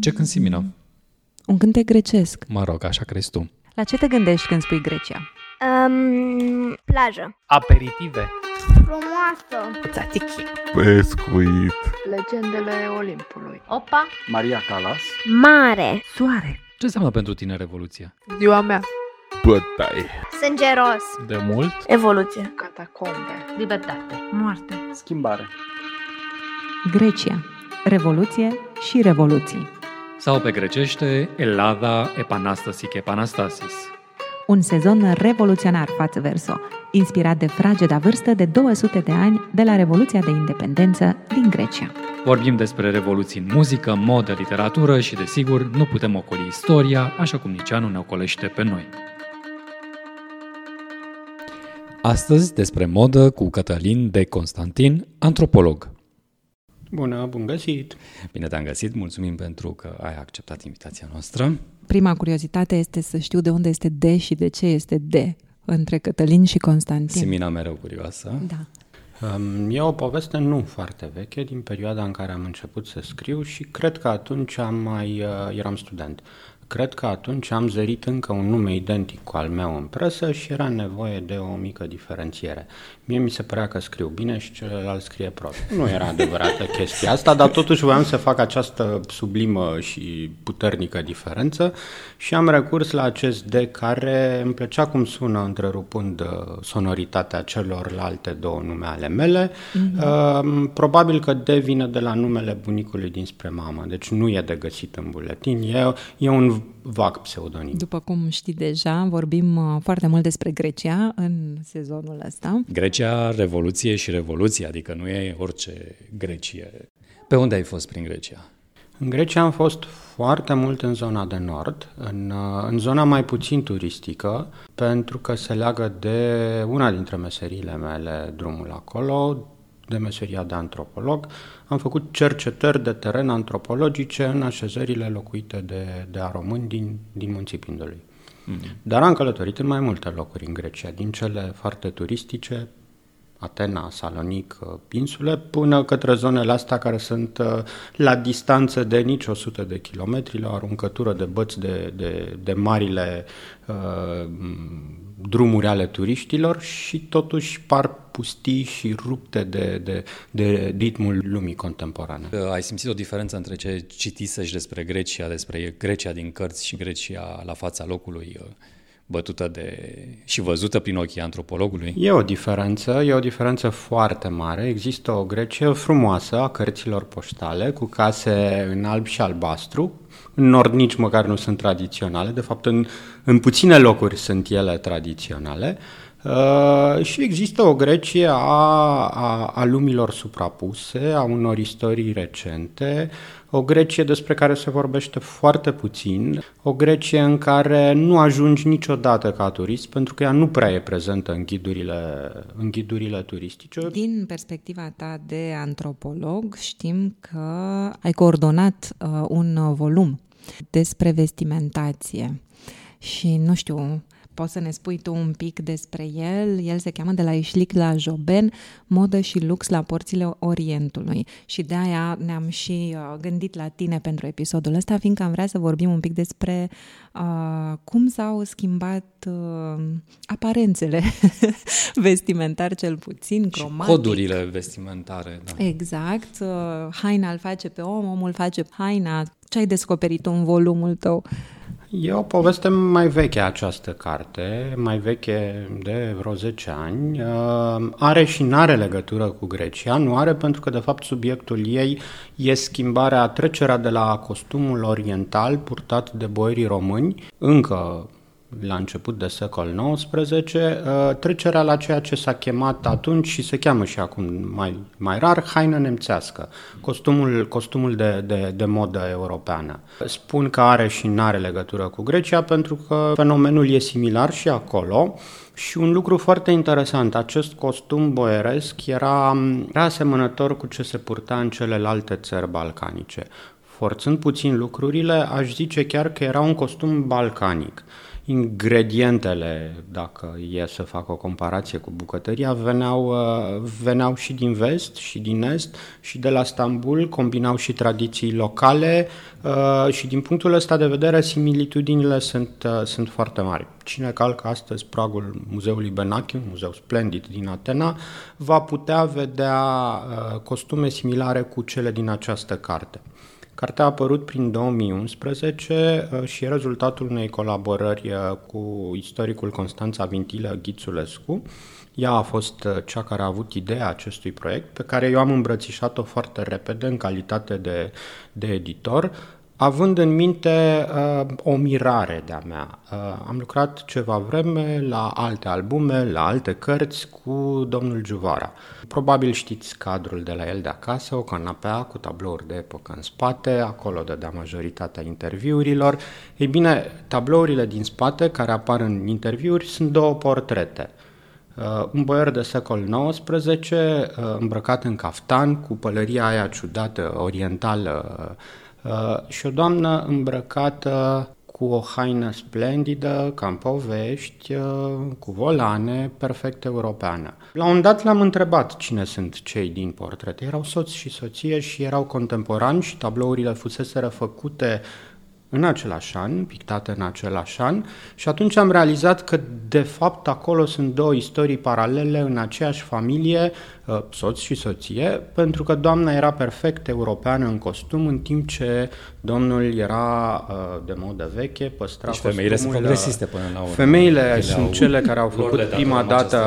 Ce cânt Simina? Un cântec grecesc. Mă rog, așa crezi tu. La ce te gândești când spui Grecia? Um, plajă. Aperitive. Frumoasă. Tzatziki. Pescuit. Legendele Olimpului. Opa! Maria Callas. Mare. Soare. Ce înseamnă pentru tine Revoluția? Ziua mea. Bătaie. Sângeros. De mult? Evoluție. Catacombe. Libertate. Moarte. Schimbare. Grecia. Revoluție și revoluții. Sau pe grecește, Elada Epanastasik Epanastasis. Un sezon revoluționar față verso, inspirat de frageda vârstă de 200 de ani de la Revoluția de Independență din Grecia. Vorbim despre revoluții în muzică, modă, literatură și, desigur, nu putem ocoli istoria, așa cum nici anul ne ocolește pe noi. Astăzi despre modă cu Cătălin de Constantin, antropolog. Bună, bun găsit! Bine te-am găsit, mulțumim pentru că ai acceptat invitația noastră. Prima curiozitate este să știu de unde este D și de ce este D între Cătălin și Constantin. Simina mereu curioasă. Da. Um, E o poveste nu foarte veche, din perioada în care am început să scriu și cred că atunci am mai, uh, eram student. Cred că atunci am zărit încă un nume identic cu al meu în presă și era nevoie de o mică diferențiere. Mie mi se părea că scriu bine și celălalt scrie prost. Nu era adevărată chestia asta, dar totuși voiam să fac această sublimă și puternică diferență și am recurs la acest D care îmi plăcea cum sună întrerupând uh, sonoritatea celorlalte două nume ale mele. Mm-hmm. Probabil că D vine de la numele bunicului dinspre mamă, deci nu e de găsit în buletin, e, e un vag pseudonim. După cum știi deja, vorbim uh, foarte mult despre Grecia în sezonul ăsta. Grecia, revoluție și revoluție, adică nu e orice Grecie. Pe unde ai fost prin Grecia? În Grecia am fost foarte mult în zona de nord, în, uh, în zona mai puțin turistică, pentru că se leagă de una dintre meseriile mele, drumul acolo, de meseria de antropolog. Am făcut cercetări de teren antropologice în așezările locuite de, de a români din, din Munții Pindului. Mm-hmm. Dar am călătorit în mai multe locuri în Grecia, din cele foarte turistice, Atena, Salonic, insule, până către zonele astea care sunt uh, la distanță de nici 100 de kilometri, la o aruncătură de băți de, de, de marile uh, drumuri ale turiștilor și totuși par pustii și rupte de, de, de ritmul lumii contemporane. Ai simțit o diferență între ce citisești despre Grecia, despre Grecia din cărți și Grecia la fața locului? uh, bătută de și văzută prin ochii antropologului? E o diferență, e o diferență foarte mare. Există o Grecie frumoasă a cărților poștale, cu case în alb și albastru. În nord nici măcar nu sunt tradiționale, de fapt în, în puține locuri sunt ele tradiționale. Uh, și există o Grecie a, a, a lumilor suprapuse, a unor istorii recente, o Grecie despre care se vorbește foarte puțin, o Grecie în care nu ajungi niciodată ca turist, pentru că ea nu prea e prezentă în ghidurile, în ghidurile turistice. Din perspectiva ta de antropolog, știm că ai coordonat uh, un volum despre vestimentație. Și, nu știu, poți să ne spui tu un pic despre el. El se cheamă de la Ișlic la Joben, modă și lux la porțile Orientului. Și de aia ne-am și uh, gândit la tine pentru episodul ăsta, fiindcă am vrea să vorbim un pic despre uh, cum s-au schimbat uh, aparențele vestimentar cel puțin, cromatic. Codurile vestimentare, da. Exact. Uh, haina îl face pe om, omul face haina. Ce ai descoperit tu în volumul tău? E o poveste mai veche această carte, mai veche de vreo 10 ani. Uh, Are și n-are legătură cu Grecia, nu are pentru că de fapt subiectul ei e schimbarea, trecerea de la costumul oriental purtat de boierii români, încă la început de secol XIX, uh, trecerea la ceea ce s-a chemat atunci și se cheamă și acum mai, mai rar, haină nemțească, costumul, costumul de, de, de modă europeană. Spun că are și nu are legătură cu Grecia pentru că fenomenul e similar și acolo și un lucru foarte interesant, acest costum boieresc era, era asemănător cu ce se purta în celelalte țări balcanice. Forțând puțin lucrurile, aș zice chiar că era un costum balcanic. Ingredientele, dacă e să fac o comparație cu bucătăria, veneau, uh, veneau și din vest și din est și de la Stambul, combinau și tradiții locale uh, și din punctul ăsta de vedere similitudinile sunt, uh, sunt foarte mari. Cine calcă astăzi pragul Muzeului Benachi, un muzeu splendid din Atena, va putea vedea costume similare cu cele din această carte. Cartea a apărut prin 2011 uh, și e rezultatul unei colaborări uh, cu istoricul Constanța Vintilă Ghițulescu. Ea a fost uh, cea care a avut ideea acestui proiect, pe care eu am îmbrățișat-o foarte repede în calitate de, de editor, având în minte uh, o mirare de-a mea. Uh, am lucrat ceva vreme la alte albume, la alte cărți cu domnul Juvara. Probabil știți cadrul de la el de acasă, o canapea cu tablouri de epocă în spate, acolo dădea majoritatea interviurilor. Ei bine, tablourile din spate care apar în interviuri sunt două portrete. Uh, un boier de secol XIX, uh, îmbrăcat în caftan, cu pălăria aia ciudată, orientală, uh, Uh, și o doamnă îmbrăcată cu o haină splendidă, ca în povești, uh, cu volane, perfect europeană. La un dat l-am întrebat cine sunt cei din portrete. Erau soț și soție și erau contemporani și tablourile fuseseră făcute în același an, pictate în același an și atunci am realizat că de fapt acolo sunt două istorii paralele în aceeași familie, uh, soț și soție, pentru că doamna era perfect europeană în costum, în timp ce domnul era uh, de modă veche, păstra deci femeile sunt progresiste până la urmă. Femeile sunt au, cele care au făcut prima dată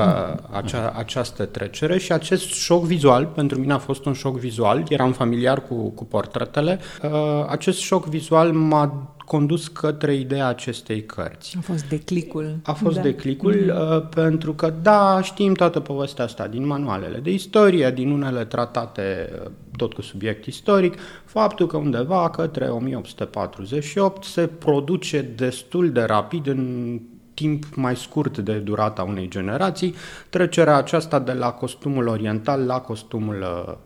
acea, această trecere și acest șoc vizual, pentru mine a fost un șoc vizual, eram familiar cu, cu portretele, uh, acest șoc vizual m-a condus către ideea acestei cărți. A fost declicul. A fost da. declicul mm. uh, pentru că, da, știm toată povestea asta din manualele de istorie, din unele tratate uh, tot cu subiect istoric, faptul că undeva către 1848 se produce destul de rapid în timp mai scurt de durata unei generații, trecerea aceasta de la costumul oriental la costumul uh, uh,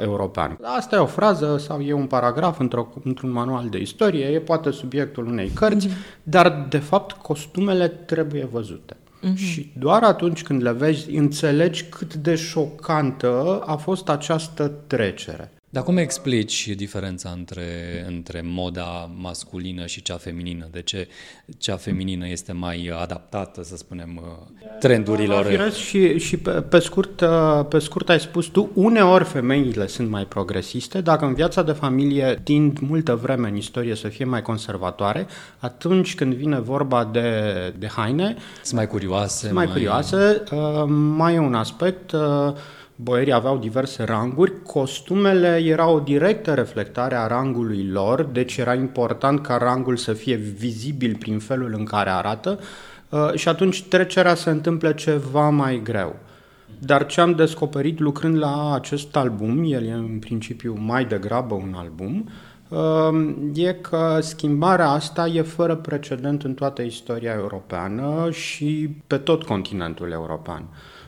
european. Asta e o frază sau e un paragraf într-o, într-un manual de istorie, e poate subiectul unei cărți, mm-hmm. dar de fapt costumele trebuie văzute. Mm-hmm. Și doar atunci când le vezi, înțelegi cât de șocantă a fost această trecere. Dar cum explici diferența între, între moda masculină și cea feminină? De ce cea feminină este mai adaptată, să spunem, trendurilor? Firesc și, și pe, pe, scurt, pe scurt ai spus tu, uneori femeile sunt mai progresiste, dacă în viața de familie tind multă vreme în istorie să fie mai conservatoare, atunci când vine vorba de, de haine... Sunt mai curioase. Sunt mai, mai curioase. Uh, mai e un aspect... Uh, boierii aveau diverse ranguri, costumele erau o directă reflectare a rangului lor, deci era important ca rangul să fie vizibil prin felul în care arată uh, și atunci trecerea se întâmplă ceva mai greu. Dar ce am descoperit lucrând la acest album, el e în principiu mai degrabă un album, uh, e că schimbarea asta e fără precedent în toată istoria europeană și pe tot continentul european.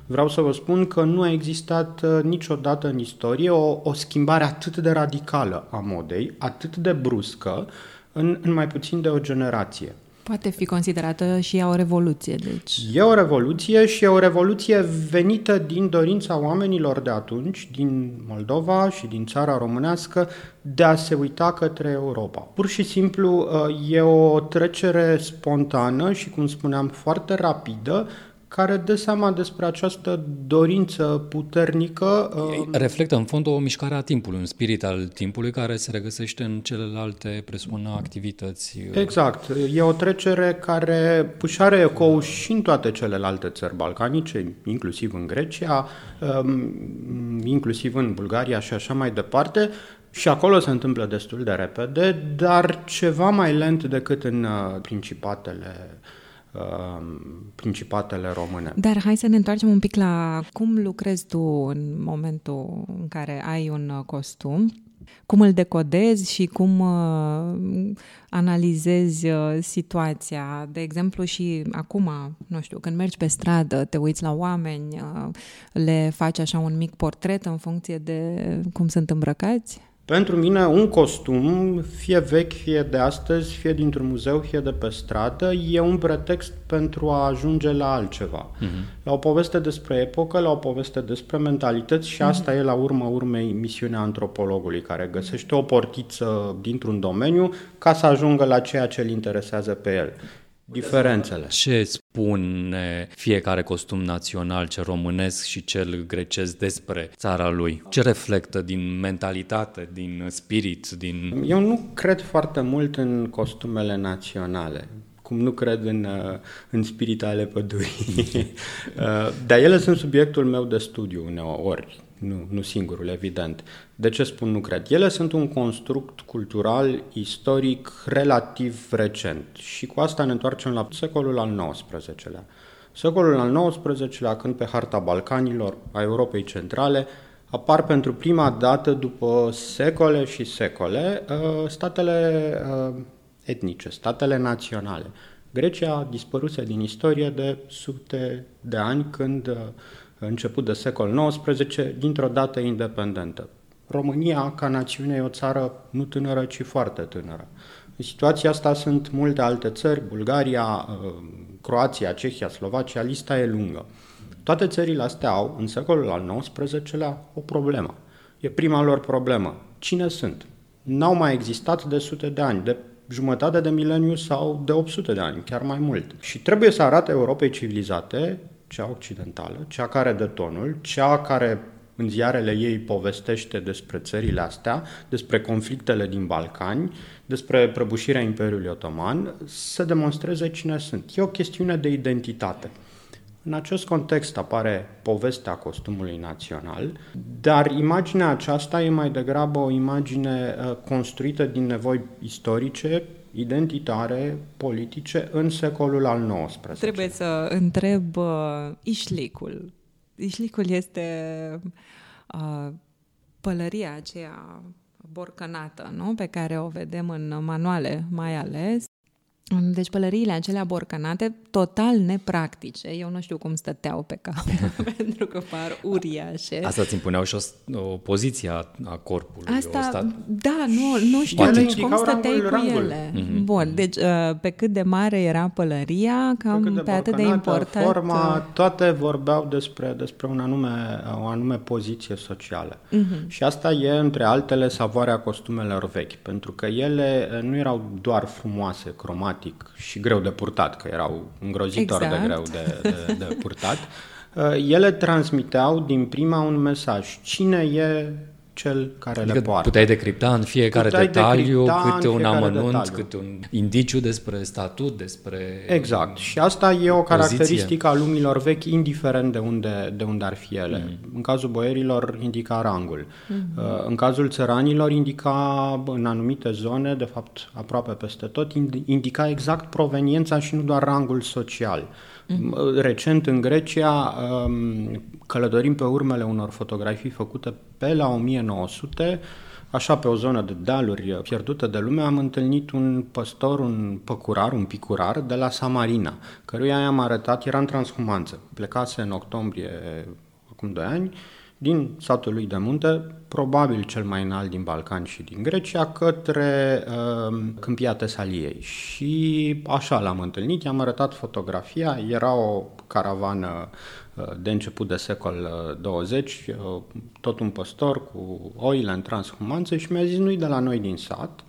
Vreau să vă spun că nu a existat uh, niciodată în istorie o, o schimbare atât de radicală a modei, atât de bruscă, în, în mai puțin de o generație. Poate fi considerată și ea o revoluție, deci. E o revoluție și e o revoluție venită din dorința oamenilor de atunci, din Moldova și din țara românească, de a se uita către Europa. Pur și simplu uh, e o trecere spontană și, cum spuneam, foarte rapidă care dă seama despre această dorință puternică. Uh, reflectă în fond o mișcare a timpului, un spirit al timpului care se regăsește în celelalte, presupun, activități. Uh. Exact. E o trecere care își are ecou și în toate celelalte țări balcanice, inclusiv în Grecia, um, inclusiv în Bulgaria și așa mai departe, și acolo se întâmplă destul de repede, dar ceva mai lent decât în uh, principatele Um, principatele române. Dar hai să ne întoarcem un pic la cum lucrezi tu în momentul în care ai un uh, costum, cum îl decodezi și cum uh, analizezi uh, situația. De exemplu, și acum, nu știu, când mergi pe stradă, te uiți la oameni, uh, le faci așa un mic portret în funcție de cum sunt îmbrăcați? Pentru mine, un costum, fie vechi, fie de astăzi, fie dintr-un muzeu, fie de pe stradă, e un pretext pentru a ajunge la altceva. Uh-huh. La o poveste despre epocă, la o poveste despre mentalități și asta uh-huh. e la urma urmei misiunea antropologului, care găsește o portiță dintr-un domeniu ca să ajungă la ceea ce îl interesează pe el diferențele. Ce spune fiecare costum național, ce românesc și cel grecesc despre țara lui? Ce reflectă din mentalitate, din spirit, din... Eu nu cred foarte mult în costumele naționale cum nu cred în, uh, în spirit ale pădurii. Uh, dar ele sunt subiectul meu de studiu uneori nu, nu singurul, evident. De ce spun nu cred? Ele sunt un construct cultural, istoric, relativ recent. Și cu asta ne întoarcem la secolul al XIX-lea. Secolul al XIX-lea, când pe harta Balcanilor, a Europei Centrale, apar pentru prima dată după secole și secole uh, statele uh, etnice, statele naționale. Grecia dispăruse din istorie de sute de ani când uh, început de secol XIX, dintr-o dată independentă. România, ca națiune, e o țară nu tânără, ci foarte tânără. În situația asta sunt multe alte țări, Bulgaria, uh, Croația, Cehia, Slovacia, lista e lungă. Toate țările astea au, în secolul al XIX-lea, o problemă. E prima lor problemă. Cine sunt? N-au mai existat de sute de ani, de jumătate de mileniu sau de 800 de ani, chiar mai mult. Și trebuie să arate Europei civilizate cea occidentală, cea care dă tonul, cea care în ziarele ei povestește despre țările astea, despre conflictele din Balcani, despre prăbușirea Imperiului Otoman, să demonstreze cine sunt. E o chestiune de identitate. În acest context apare povestea costumului național, dar imaginea aceasta e mai degrabă o imagine uh, construită din nevoi istorice, identitare, politice în secolul al XIX. Trebuie să întreb uh, Ișlicul. Ișlicul este uh, pălăria aceea borcănată, nu? pe care o vedem în manuale mai ales, deci pălăriile acelea borcanate, total nepractice. Eu nu știu cum stăteau pe cap, pentru că par uriașe. Asta îți impuneau și o, o poziție a, a corpului. Asta, stat... da, nu, nu știu nici cum stăteai rangul, cu rangul. ele. Mm-hmm. Bun, deci uh, pe cât de mare era pălăria, cam pe, pe atât de important... Forma, uh, toate vorbeau despre, despre un anume, o anume poziție socială. Mm-hmm. Și asta e, între altele, savoarea costumelor vechi, pentru că ele uh, nu erau doar frumoase, cromate, dramatic și greu de purtat, că erau îngrozitor exact. de greu de, de, de purtat, uh, ele transmiteau din prima un mesaj. Cine e cel care adică le poartă. Puteai decripta în fiecare puteai detaliu câte un amănunt, detaliu. câte un indiciu despre statut, despre Exact. Și asta e o caracteristică a lumilor vechi, indiferent de unde, de unde ar fi ele. Mm. În cazul boierilor indica rangul. Mm. În cazul țăranilor indica în anumite zone, de fapt aproape peste tot, indica exact proveniența și nu doar rangul social. Mm-hmm. Recent în Grecia um, călătorim pe urmele unor fotografii făcute pe la 1900, așa pe o zonă de dealuri pierdută de lume, am întâlnit un păstor, un păcurar, un picurar de la Samarina, căruia i-am arătat, era în transhumanță, plecase în octombrie acum 2 ani, din satul lui de munte, probabil cel mai înalt din Balcani și din Grecia, către uh, câmpia Tesaliei. Și așa l-am întâlnit, i-am arătat fotografia, era o caravană uh, de început de secol 20, uh, uh, tot un păstor cu oile în transhumanță și mi-a zis nu-i de la noi din sat,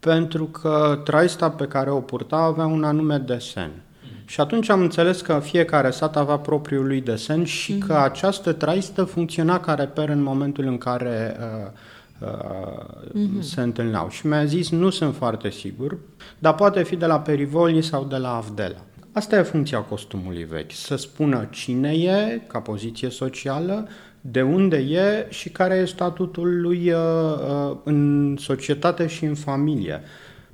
pentru că traista pe care o purta avea un anume desen. Și atunci am înțeles că fiecare sat avea propriul lui desen și mm-hmm. că această traistă funcționa ca reper în momentul în care uh, uh, mm-hmm. se întâlneau. Și mi-a zis, nu sunt foarte sigur, dar poate fi de la Perivoli sau de la Avdela. Asta e funcția costumului vechi, să spună cine e ca poziție socială, de unde e și care e statutul lui uh, uh, în societate și în familie.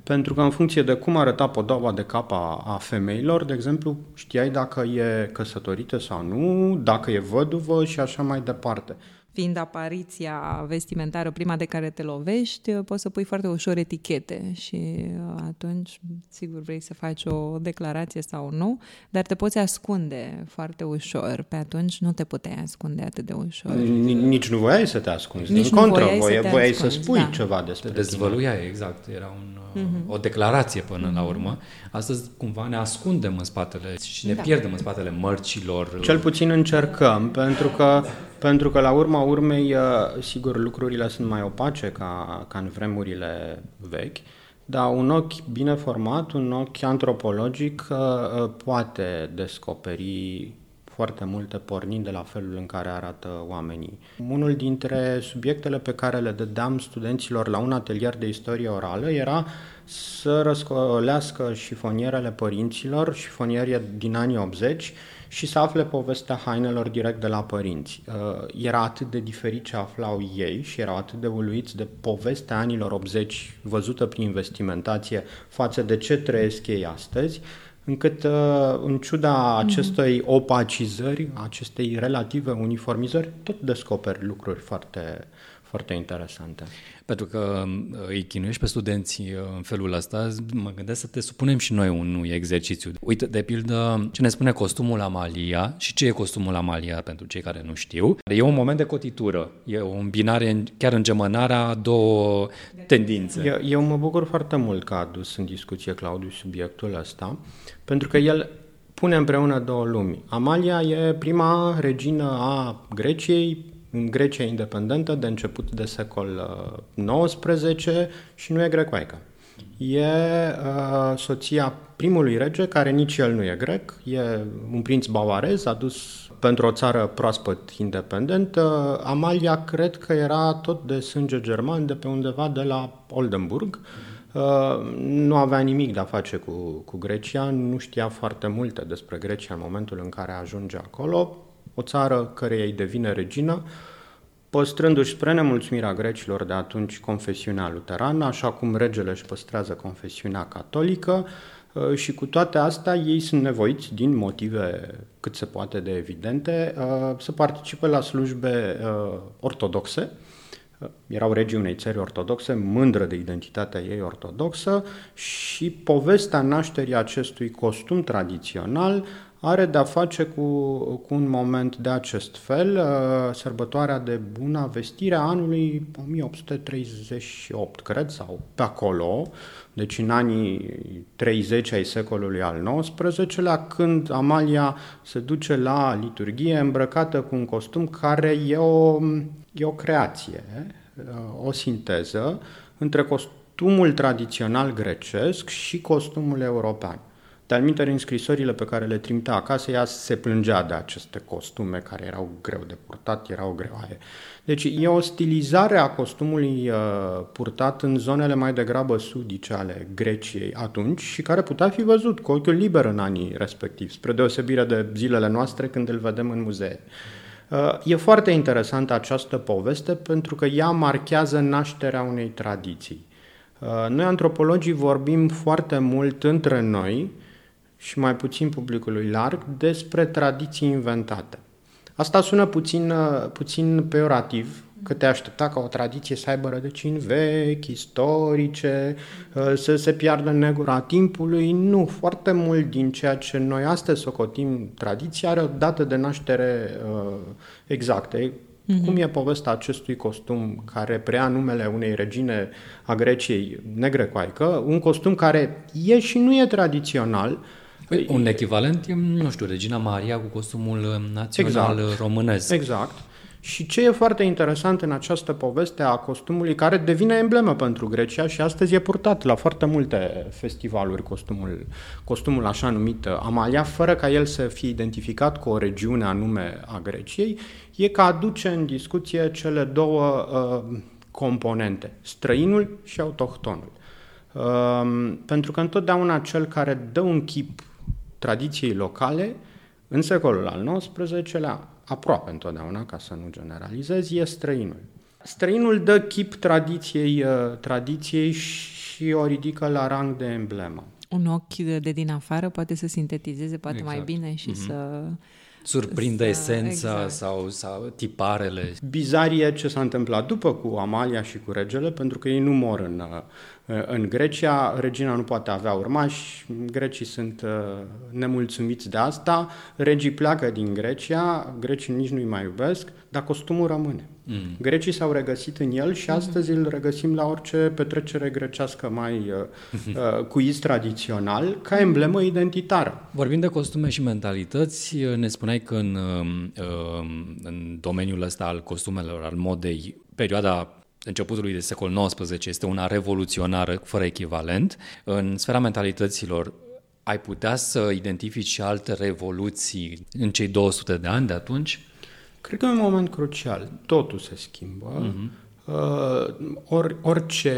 Pentru că în funcție de cum arăta podoaba de cap a, a femeilor, de exemplu, știai dacă e căsătorită sau nu, dacă e văduvă și așa mai departe. Fiind apariția vestimentară prima de care te lovești, poți să pui foarte ușor etichete și atunci, sigur, vrei să faci o declarație sau nu, dar te poți ascunde foarte ușor. Pe atunci nu te puteai ascunde atât de ușor. Nici nu voiai să te ascunzi, Nici din nu contră, voiai să voiai, te voiai să ascunzi, spui da. ceva despre Te tine. dezvăluia, exact. Era un, mm-hmm. o declarație până mm-hmm. la urmă. Astăzi cumva ne ascundem în spatele și ne da. pierdem în spatele mărcilor. Cel puțin încercăm, pentru că, pentru că la urma urmei, uh, sigur, lucrurile sunt mai opace ca, ca în vremurile vechi, dar un ochi bine format, un ochi antropologic uh, uh, poate descoperi foarte multe pornind de la felul în care arată oamenii. Unul dintre subiectele pe care le dădeam studenților la un atelier de istorie orală era să răscolească șifonierele părinților, șifoniere din anii 80, și să afle povestea hainelor direct de la părinți. Uh, Era atât de diferit ce aflau ei și erau atât de uluiți de povestea anilor 80 văzută prin investimentație față de ce trăiesc ei astăzi, încât uh, în ciuda acestei opacizări, acestei relative uniformizări, tot descoperi lucruri foarte, foarte interesante. Pentru că uh, îi chinuiești pe studenți uh, în felul ăsta, mă gândesc să te supunem și noi unui exercițiu. Uite, de pildă, ce ne spune costumul Amalia și ce e costumul Amalia pentru cei care nu știu. E un moment de cotitură, e o îmbinare în- chiar îngemănarea a două tendințe. Eu, eu mă bucur foarte mult că a adus în discuție Claudiu subiectul ăsta, pentru că el pune împreună două lumi. Amalia e prima regină a Greciei, în Grecia independentă de început de secol uh, XIX și nu e grecoaică. E uh, soția primului rege, care nici el nu e grec, e un prinț bavarez adus pentru o țară proaspăt independentă. Amalia cred că era tot de sânge german, de pe undeva de la Oldenburg. Uh, nu avea nimic de a face cu, cu Grecia, nu știa foarte multe despre Grecia în momentul în care ajunge acolo. O țară care îi devine regină, păstrându-și spre nemulțumirea grecilor de atunci confesiunea luterană, așa cum regele își păstrează confesiunea catolică uh, și cu toate astea ei sunt nevoiți, din motive cât se poate de evidente, uh, să participe la slujbe uh, ortodoxe. Erau regii unei țări ortodoxe, mândră de identitatea ei ortodoxă și povestea nașterii acestui costum tradițional are de-a face cu, cu un moment de acest fel, uh, sărbătoarea de Buna Vestire a anului 1838, cred, sau pe acolo, deci în anii 30 ai secolului al XIX-lea, când Amalia se duce la liturghie îmbrăcată cu un costum care e o, e o creație, uh, o sinteză între costumul tradițional grecesc și costumul european. De alminteri, în scrisorile pe care le trimitea acasă, ea se plângea de aceste costume care erau greu de purtat, erau greoaie. Deci e o stilizare a costumului uh, purtat în zonele mai degrabă sudice ale Greciei atunci și care putea fi văzut cu ochiul liber în anii respectivi, spre deosebire de zilele noastre când îl vedem în muzee. Uh, E foarte interesantă această poveste pentru că ea marchează nașterea unei tradiții. Uh, Noi, antropologii, vorbim foarte mult între noi și mai puțin publicului larg despre tradiții inventate. Asta sună puțin, uh, puțin peorativ, că te aștepta ca o tradiție să aibă rădăcini vechi, istorice, uh, să se piardă în negura timpului. Nu, foarte mult din ceea ce noi astăzi socotim tradiția are o dată de naștere uh, exactă. Mm-hmm. Cum e povestea acestui costum care preia numele unei regine a Greciei negrecoaică, un costum care e și nu e tradițional, Păi, un echivalent e, nu știu, Regina Maria cu costumul uh, național Exact. românesc. Exact. Și ce e foarte interesant în această poveste a costumului, care devine emblemă pentru Grecia și astăzi e purtat la foarte multe festivaluri, costumul, costumul așa numit Amalia, fără ca el să fie identificat cu o regiune anume a Greciei, e că aduce în discuție cele două uh, componente, străinul și autohtonul. Uh, pentru că întotdeauna cel care dă un chip tradiției locale, în secolul al XIX-lea, aproape întotdeauna, ca să nu generalizez, e străinul. Străinul dă chip tradiției, uh, tradiției și o ridică la rang de emblemă. Un ochi de, de din afară poate să sintetizeze poate mai Exact. bine și mm-hmm. să Surprinde Să- esența exact. sau, sau tiparele. Bizar e ce s-a întâmplat după cu Amalia și cu regele, pentru că ei nu mor în, uh, în Grecia, regina nu poate avea urmași, grecii sunt uh, nemulțumiți de asta, regii pleacă din Grecia, grecii nici nu-i mai iubesc, dar costumul rămâne. Mm. Grecii s-au regăsit în el și astăzi îl regăsim la orice petrecere grecească mai uh, uh, cuiz tradițional, ca emblemă identitară. Vorbind de costume și mentalități, ne spuneai că în, uh, în domeniul ăsta al costumelor, al modei, perioada începutului de secol XIX este una revoluționară, fără echivalent. În sfera mentalităților, ai putea să identifici și alte revoluții în cei 200 de ani de atunci? Cred că e un moment crucial. Totul se schimbă. Uh-huh. Uh, or, orice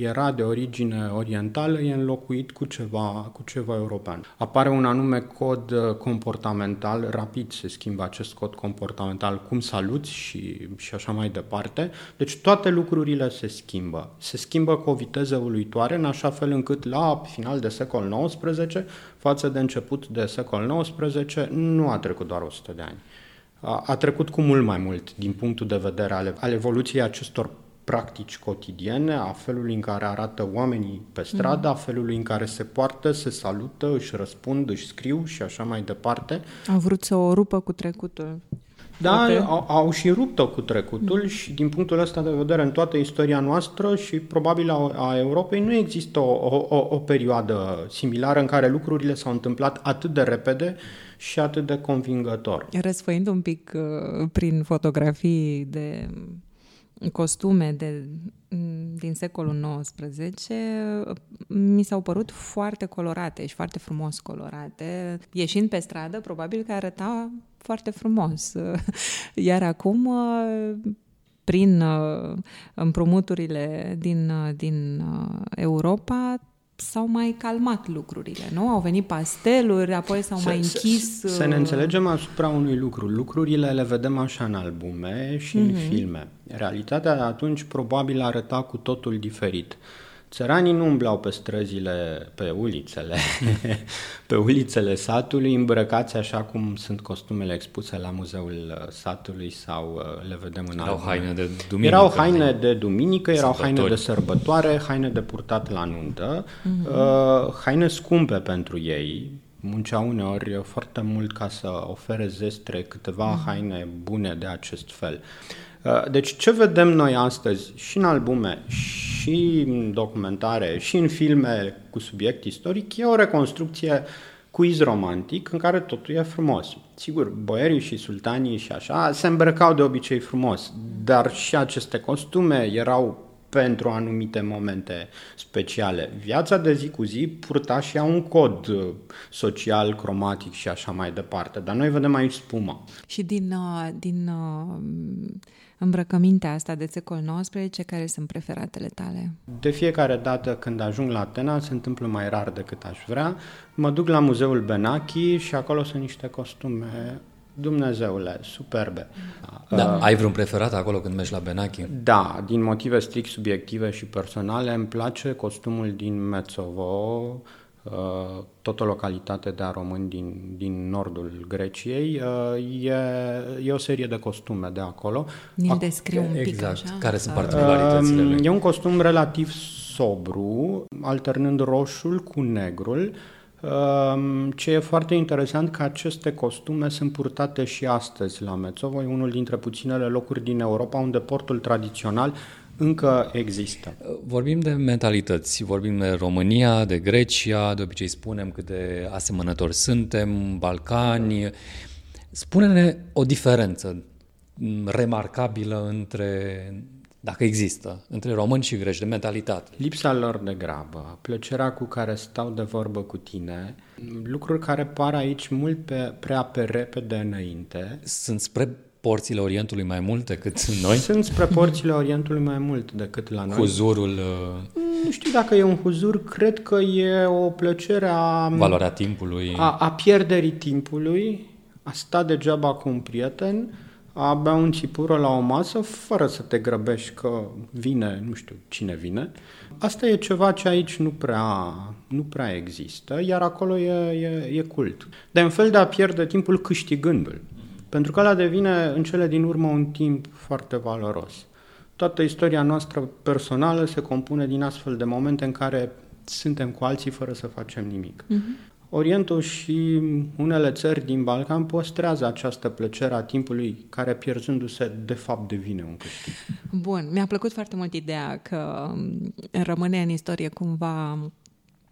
era de origine orientală e înlocuit cu ceva, cu ceva european. Apare un anume cod uh, comportamental, rapid se schimbă acest cod comportamental, cum saluți și, și așa mai departe. Deci toate lucrurile se schimbă. Se schimbă cu o viteză uluitoare, în așa fel încât la final de secol XIX, față de început de secol XIX, nu a trecut doar 100 de ani a, a trecut cu mult mai mult din punctul de vedere al, al evoluției acestor practici cotidiene, a felului în care arată oamenii pe stradă, a felului în care se poartă, se salută, își răspund, își scriu și așa mai departe. Au vrut să o rupă cu trecutul. Da, Poate. au, au și rupt-o cu trecutul și din punctul ăsta de vedere, în toată istoria noastră și probabil a, a Europei, nu există o, o, o, o perioadă similară în care lucrurile s-au întâmplat atât de repede și atât de convingător. Răsfăind un pic uh, prin fotografii de costume de, din secolul XIX, mi s-au părut foarte colorate și foarte frumos colorate. Ieșind pe stradă, probabil că arăta foarte frumos. Iar acum, uh, prin uh, împrumuturile din, uh, din uh, Europa, s-au mai calmat lucrurile, nu? Au venit pasteluri, apoi s-au mai închis... Să, să ne uh, înțelegem asupra unui lucru. Lucrurile le vedem așa în albume și în Mhm. filme. Realitatea de atunci probabil arăta cu totul diferit. Țăranii nu umblau pe străzile, pe ulițele, pe ulițele satului, îmbrăcați așa cum sunt costumele expuse la muzeul uh, satului sau uh, le vedem în Erau albume. haine de duminică. Erau haine de duminică, erau Sărbători. haine de sărbătoare, haine de purtat la nuntă, uh, haine scumpe pentru ei, munceau uneori foarte mult ca să ofere zestre câteva haine bune de acest fel. Uh, Deci ce vedem noi astăzi și în albume, și în documentare, și în filme cu subiect istoric, e o reconstrucție quiz romantic în care totul e frumos. Sigur, boierii și sultanii și așa se îmbrăcau de obicei frumos, dar și aceste costume erau pentru anumite momente speciale. Viața de zi cu zi purta și ea un cod uh, social, cromatic și așa mai departe, dar noi vedem aici spuma. Și din, uh, din uh, îmbrăcămintea asta de secol XIX, care sunt preferatele tale? De fiecare dată când ajung la Atena, se întâmplă mai rar decât aș vrea, mă duc la muzeul Benachi și acolo sunt niște costume, Dumnezeule, superbe. Da, ai vreun preferat acolo când mergi la Benachi? Da, din motive strict subiective și personale, îmi place costumul din Metsovo, uh, tot o localitate de a români din, din nordul Greciei. Uh, E, e o serie de costume de acolo. Ni-l Ac- descrie un pic Exact. așa? Care sunt Sau- particularitățile lui? E un costum relativ sobru, alternând roșul cu negrul. Um, Ce e foarte interesant că aceste costume sunt purtate și astăzi la Metsovo. E unul dintre puținele locuri din Europa unde portul tradițional încă există. Vorbim de mentalități, vorbim de România, de Grecia, de obicei spunem cât de asemănători suntem, Balcani. Spune-ne o diferență m, remarcabilă între, dacă există, între români și greci, de mentalitate. Lipsa lor de grabă, plăcerea cu care stau de vorbă cu tine, lucruri care par aici mult pe, prea pe repede înainte, Sunt spre porțile Orientului mai mult decât noi? sunt spre porțile Orientului mai mult decât la noi. Huzurul, uh, Nu știu dacă e un huzur, cred că e o plăcere a, valoarea timpului. a, a pierderii timpului, a sta degeaba cu un prieten, a bea un țipură la o masă fără să te grăbești că vine, nu știu cine vine. Asta e ceva ce aici nu prea, nu prea există, iar acolo e, e, e cult. De un fel de a pierde timpul câștigându-l. Pentru că ăla devine în cele din urmă un timp foarte valoros. Toată istoria noastră personală se compune din astfel de momente în care suntem cu alții fără să facem nimic. Uh-huh. Orientul și unele țări din Balcan păstrează această plăcere a timpului care pierzându-se de fapt devine un câștig. Bun, mi-a plăcut foarte mult ideea că rămâne în istorie cumva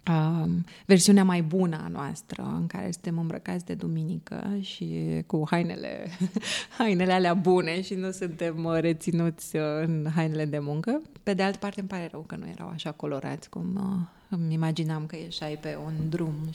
uh, versiunea mai bună a noastră, în care suntem îmbrăcați de duminică și cu hainele, hainele alea bune și nu suntem reținuți în hainele de muncă. Pe de altă parte, îmi pare rău că nu erau așa colorați cum uh, îmi imaginam că ieșai pe un drum.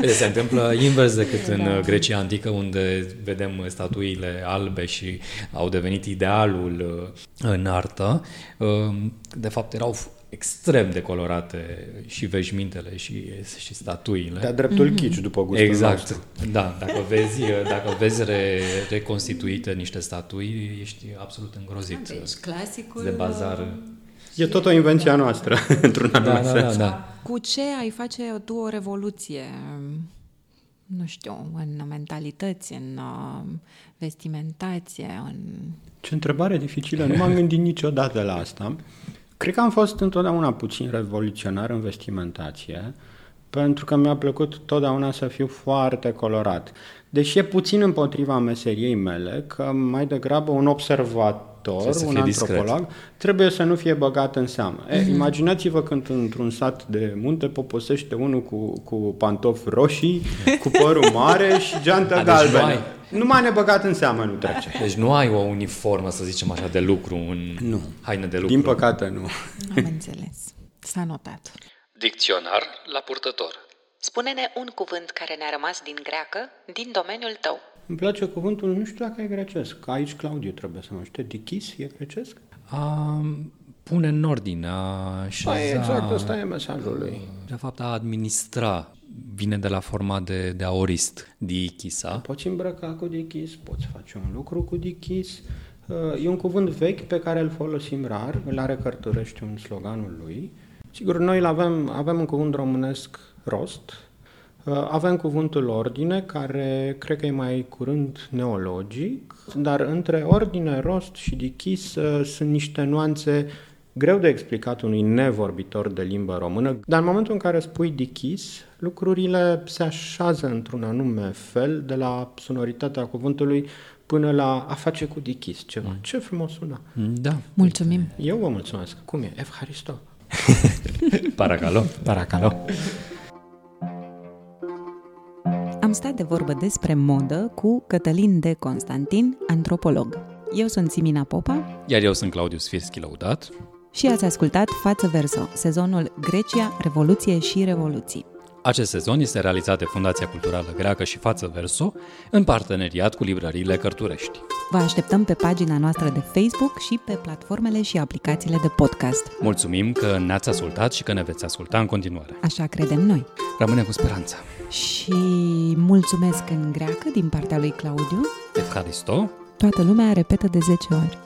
Uite, se întâmplă invers decât da. în Grecia Antică, unde vedem statuile albe și au devenit idealul uh, în artă. Uh, de fapt, erau extrem de colorate și veșmintele și, și statuile. De-a dreptul mm-hmm. kitsch, după gustul Exact. nostru. Da, dacă vezi, dacă vezi re, reconstituite niște statui, ești absolut îngrozit. Deci, clasicul... De bazar. E tot o invenție a noastră, într-un anume Da, da, da, sens. da. Cu ce ai face tu o revoluție? Nu știu, în mentalități, în uh, vestimentație, în... Ce întrebare dificilă, nu m-am gândit niciodată la asta. Cred că am fost întotdeauna puțin revoluționar în vestimentație, pentru că mi-a plăcut totdeauna să fiu foarte colorat. Deși e puțin împotriva meseriei mele, că mai degrabă un observator, Trebuie să un fie discret. antropolog, trebuie să nu fie băgat în seamă. E, imaginați-vă când într-un sat de munte poposește unul cu, cu pantofi roșii, cu părul mare și geantă A, deci galbenă. nu ai- Numai nebăgat în seamă nu trece. Deci nu ai o uniformă, să zicem așa, de lucru, în Nu. haine de lucru. Din păcate nu. Am înțeles. S-a notat. Dicționar la purtător. Spune-ne un cuvânt care ne-a rămas din greacă, din domeniul tău. Îmi place cuvântul, nu știu dacă e grecesc. Aici Claudiu trebuie să mă știe. Dichis e grecesc? A pune în ordine, a șeza... Păi exact, ăsta e mesajul lui. De fapt, a administra vine de la forma de, de aorist, dichisa. Poți îmbrăca cu dichis, poți face un lucru cu dichis. Uh, E un cuvânt vechi pe care îl folosim rar, îl are Cărturești un sloganul lui. Sigur, noi îl avem, avem un cuvânt românesc rost, Uh, avem cuvântul ordine, care cred că e mai curând neologic, dar între ordine, rost și dichis uh, sunt niște nuanțe greu de explicat unui nevorbitor de limbă română, dar în momentul în care spui dichis, lucrurile se așează într-un anume fel, de la sonoritatea cuvântului până la a face cu dichis ceva. Ce frumos sună! Da. Mulțumim! Eu vă mulțumesc. Cum e? Evharisto. Paracalo. Paracalo. Am stat de vorbă despre modă cu Cătălin de Constantin, antropolog. Eu sunt Simina Popa Iar eu sunt Claudiu Sfirski Lăudat. și ați ascultat Față Verso, sezonul Grecia, Revoluție și Revoluții. Acest sezon este realizat de Fundația Culturală Greacă și Față Verso în parteneriat cu librăriile Cărturești. Vă așteptăm pe pagina noastră de Facebook și pe platformele și aplicațiile de podcast. Mulțumim că ne-ați ascultat și că ne veți asculta în continuare. Așa credem noi. Rămâne cu speranța. Și mulțumesc în greacă din partea lui Claudiu. Evharisto. Toată lumea repetă de 10 ori.